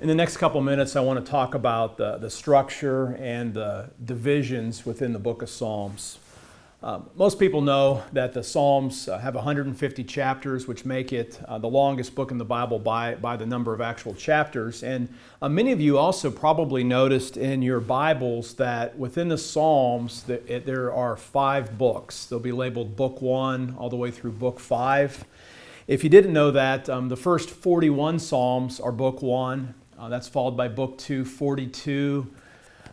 In the next couple minutes, I want to talk about the, the structure and the divisions within the book of Psalms. Um, most people know that the Psalms uh, have 150 chapters, which make it uh, the longest book in the Bible by, by the number of actual chapters. And uh, many of you also probably noticed in your Bibles that within the Psalms, the, it, there are five books. They'll be labeled Book 1 all the way through Book 5. If you didn't know that, um, the first 41 Psalms are Book 1, uh, that's followed by Book 2, 42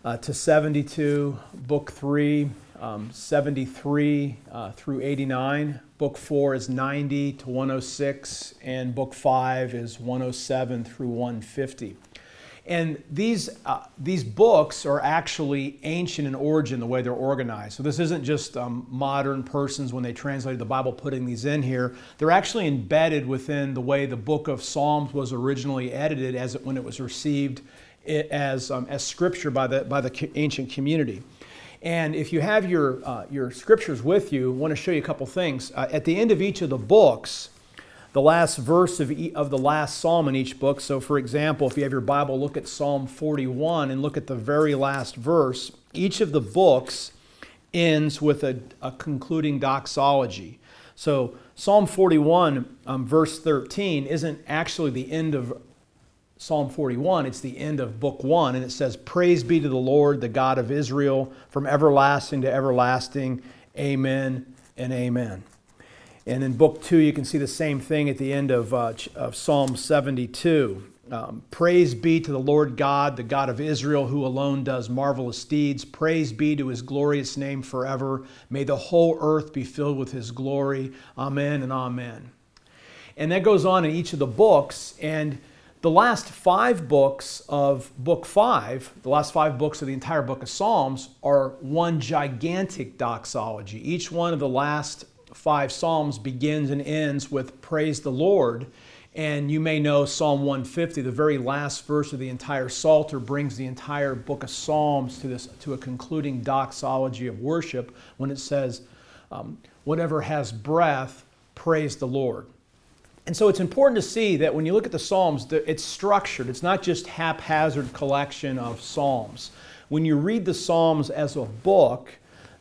uh, to 72, Book 3, um, 73 uh, through 89. Book 4 is 90 to 106, and Book 5 is 107 through 150. And these, uh, these books are actually ancient in origin, the way they're organized. So this isn't just um, modern persons when they translated the Bible putting these in here. They're actually embedded within the way the book of Psalms was originally edited as it, when it was received as, um, as scripture by the, by the ancient community. And if you have your, uh, your scriptures with you, I want to show you a couple things. Uh, at the end of each of the books, the last verse of, of the last psalm in each book. So, for example, if you have your Bible, look at Psalm 41 and look at the very last verse. Each of the books ends with a, a concluding doxology. So, Psalm 41, um, verse 13, isn't actually the end of Psalm 41, it's the end of book one, and it says, Praise be to the Lord, the God of Israel, from everlasting to everlasting. Amen and amen. And in book two, you can see the same thing at the end of, uh, of Psalm 72. Um, Praise be to the Lord God, the God of Israel, who alone does marvelous deeds. Praise be to his glorious name forever. May the whole earth be filled with his glory. Amen and amen. And that goes on in each of the books. And the last five books of book five, the last five books of the entire book of Psalms, are one gigantic doxology. Each one of the last five Psalms begins and ends with Praise the Lord. And you may know Psalm 150, the very last verse of the entire Psalter, brings the entire book of Psalms to, this, to a concluding doxology of worship when it says, um, Whatever has breath, praise the Lord. And so it's important to see that when you look at the Psalms, it's structured. It's not just haphazard collection of Psalms. When you read the Psalms as a book,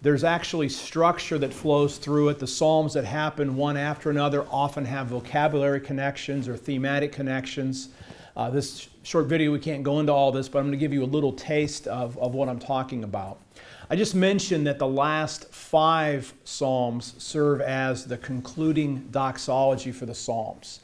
there's actually structure that flows through it. The Psalms that happen one after another often have vocabulary connections or thematic connections. Uh, this short video, we can't go into all this, but I'm going to give you a little taste of, of what I'm talking about. I just mentioned that the last five Psalms serve as the concluding doxology for the Psalms.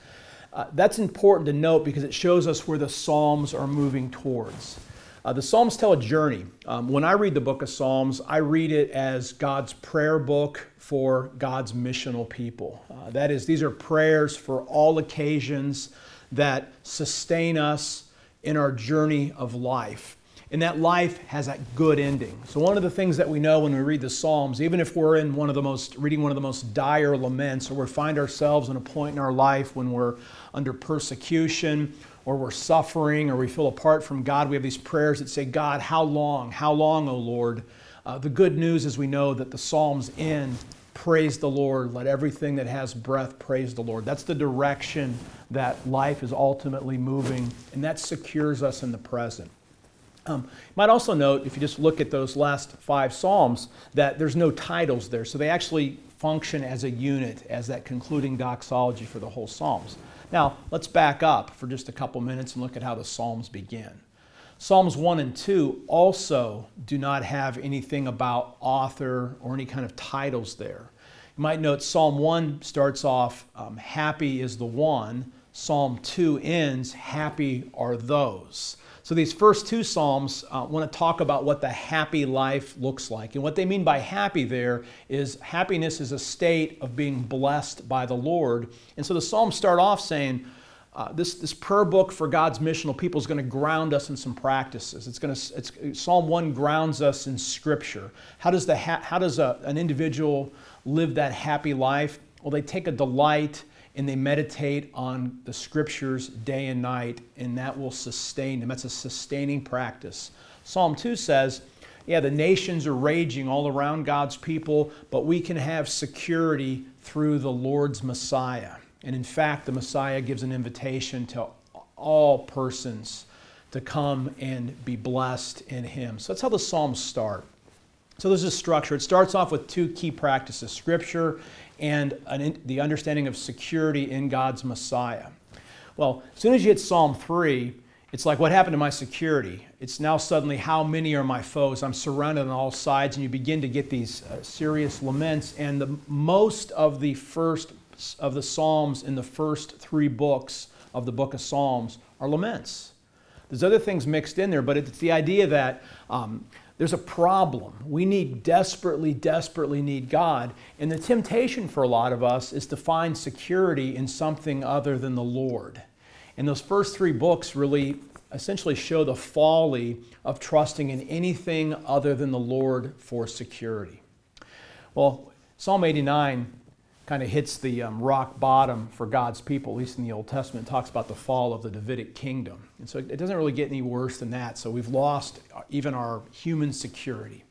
Uh, that's important to note because it shows us where the Psalms are moving towards. Uh, the Psalms tell a journey. Um, when I read the book of Psalms, I read it as God's prayer book for God's missional people. Uh, that is, these are prayers for all occasions that sustain us in our journey of life. And that life has a good ending. So, one of the things that we know when we read the Psalms, even if we're in one of the most, reading one of the most dire laments, or we find ourselves in a point in our life when we're under persecution or we're suffering or we feel apart from God, we have these prayers that say, God, how long? How long, O Lord? Uh, the good news is we know that the Psalms end, praise the Lord. Let everything that has breath praise the Lord. That's the direction that life is ultimately moving, and that secures us in the present. Um, you might also note, if you just look at those last five Psalms, that there's no titles there. So they actually function as a unit, as that concluding doxology for the whole Psalms. Now, let's back up for just a couple minutes and look at how the Psalms begin. Psalms 1 and 2 also do not have anything about author or any kind of titles there. You might note Psalm 1 starts off, um, Happy is the one. Psalm 2 ends, Happy are those. So these first two Psalms uh, want to talk about what the happy life looks like. And what they mean by happy there is happiness is a state of being blessed by the Lord. And so the Psalms start off saying, uh, this, this prayer book for God's missional people is going to ground us in some practices. It's going to, it's, Psalm 1 grounds us in Scripture. How does, the ha- how does a, an individual live that happy life? Well, they take a delight and they meditate on the scriptures day and night, and that will sustain them. That's a sustaining practice. Psalm 2 says, yeah, the nations are raging all around God's people, but we can have security through the Lord's Messiah. And in fact, the Messiah gives an invitation to all persons to come and be blessed in Him. So that's how the Psalms start. So there's a structure. It starts off with two key practices Scripture and an, the understanding of security in God's Messiah. Well, as soon as you hit Psalm 3, it's like, what happened to my security? It's now suddenly, how many are my foes? I'm surrounded on all sides, and you begin to get these uh, serious laments. And the, most of the first of the Psalms in the first three books of the book of Psalms are laments. There's other things mixed in there, but it's the idea that um, there's a problem. We need desperately, desperately need God. And the temptation for a lot of us is to find security in something other than the Lord. And those first three books really essentially show the folly of trusting in anything other than the Lord for security. Well, Psalm 89 kind of hits the um, rock bottom for God's people, at least in the Old Testament, talks about the fall of the Davidic kingdom. And so it doesn't really get any worse than that. So we've lost even our human security.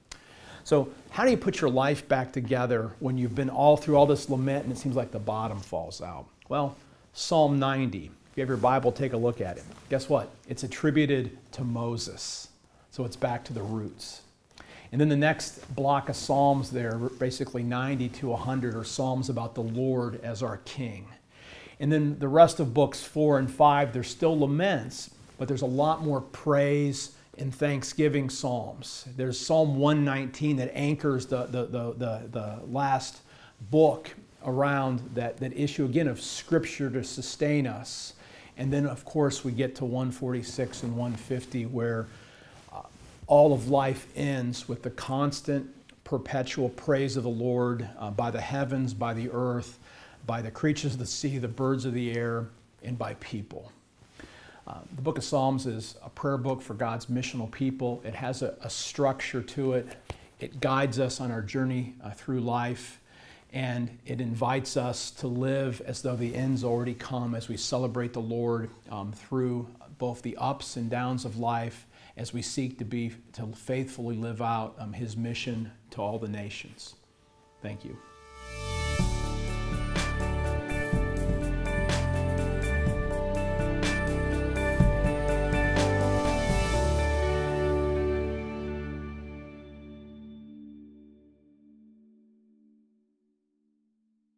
So, how do you put your life back together when you've been all through all this lament and it seems like the bottom falls out? Well, Psalm 90. If you have your Bible, take a look at it. Guess what? It's attributed to Moses. So it's back to the roots. And then the next block of Psalms there, basically 90 to 100, are Psalms about the Lord as our King. And then the rest of books four and five, there's still laments, but there's a lot more praise and thanksgiving psalms. There's Psalm 119 that anchors the, the, the, the, the last book around that, that issue again of scripture to sustain us. And then, of course, we get to 146 and 150, where all of life ends with the constant, perpetual praise of the Lord uh, by the heavens, by the earth, by the creatures of the sea, the birds of the air, and by people. Uh, the book of Psalms is a prayer book for God's missional people. It has a, a structure to it, it guides us on our journey uh, through life and it invites us to live as though the end's already come as we celebrate the Lord um, through both the ups and downs of life as we seek to be to faithfully live out um, His mission to all the nations. Thank you.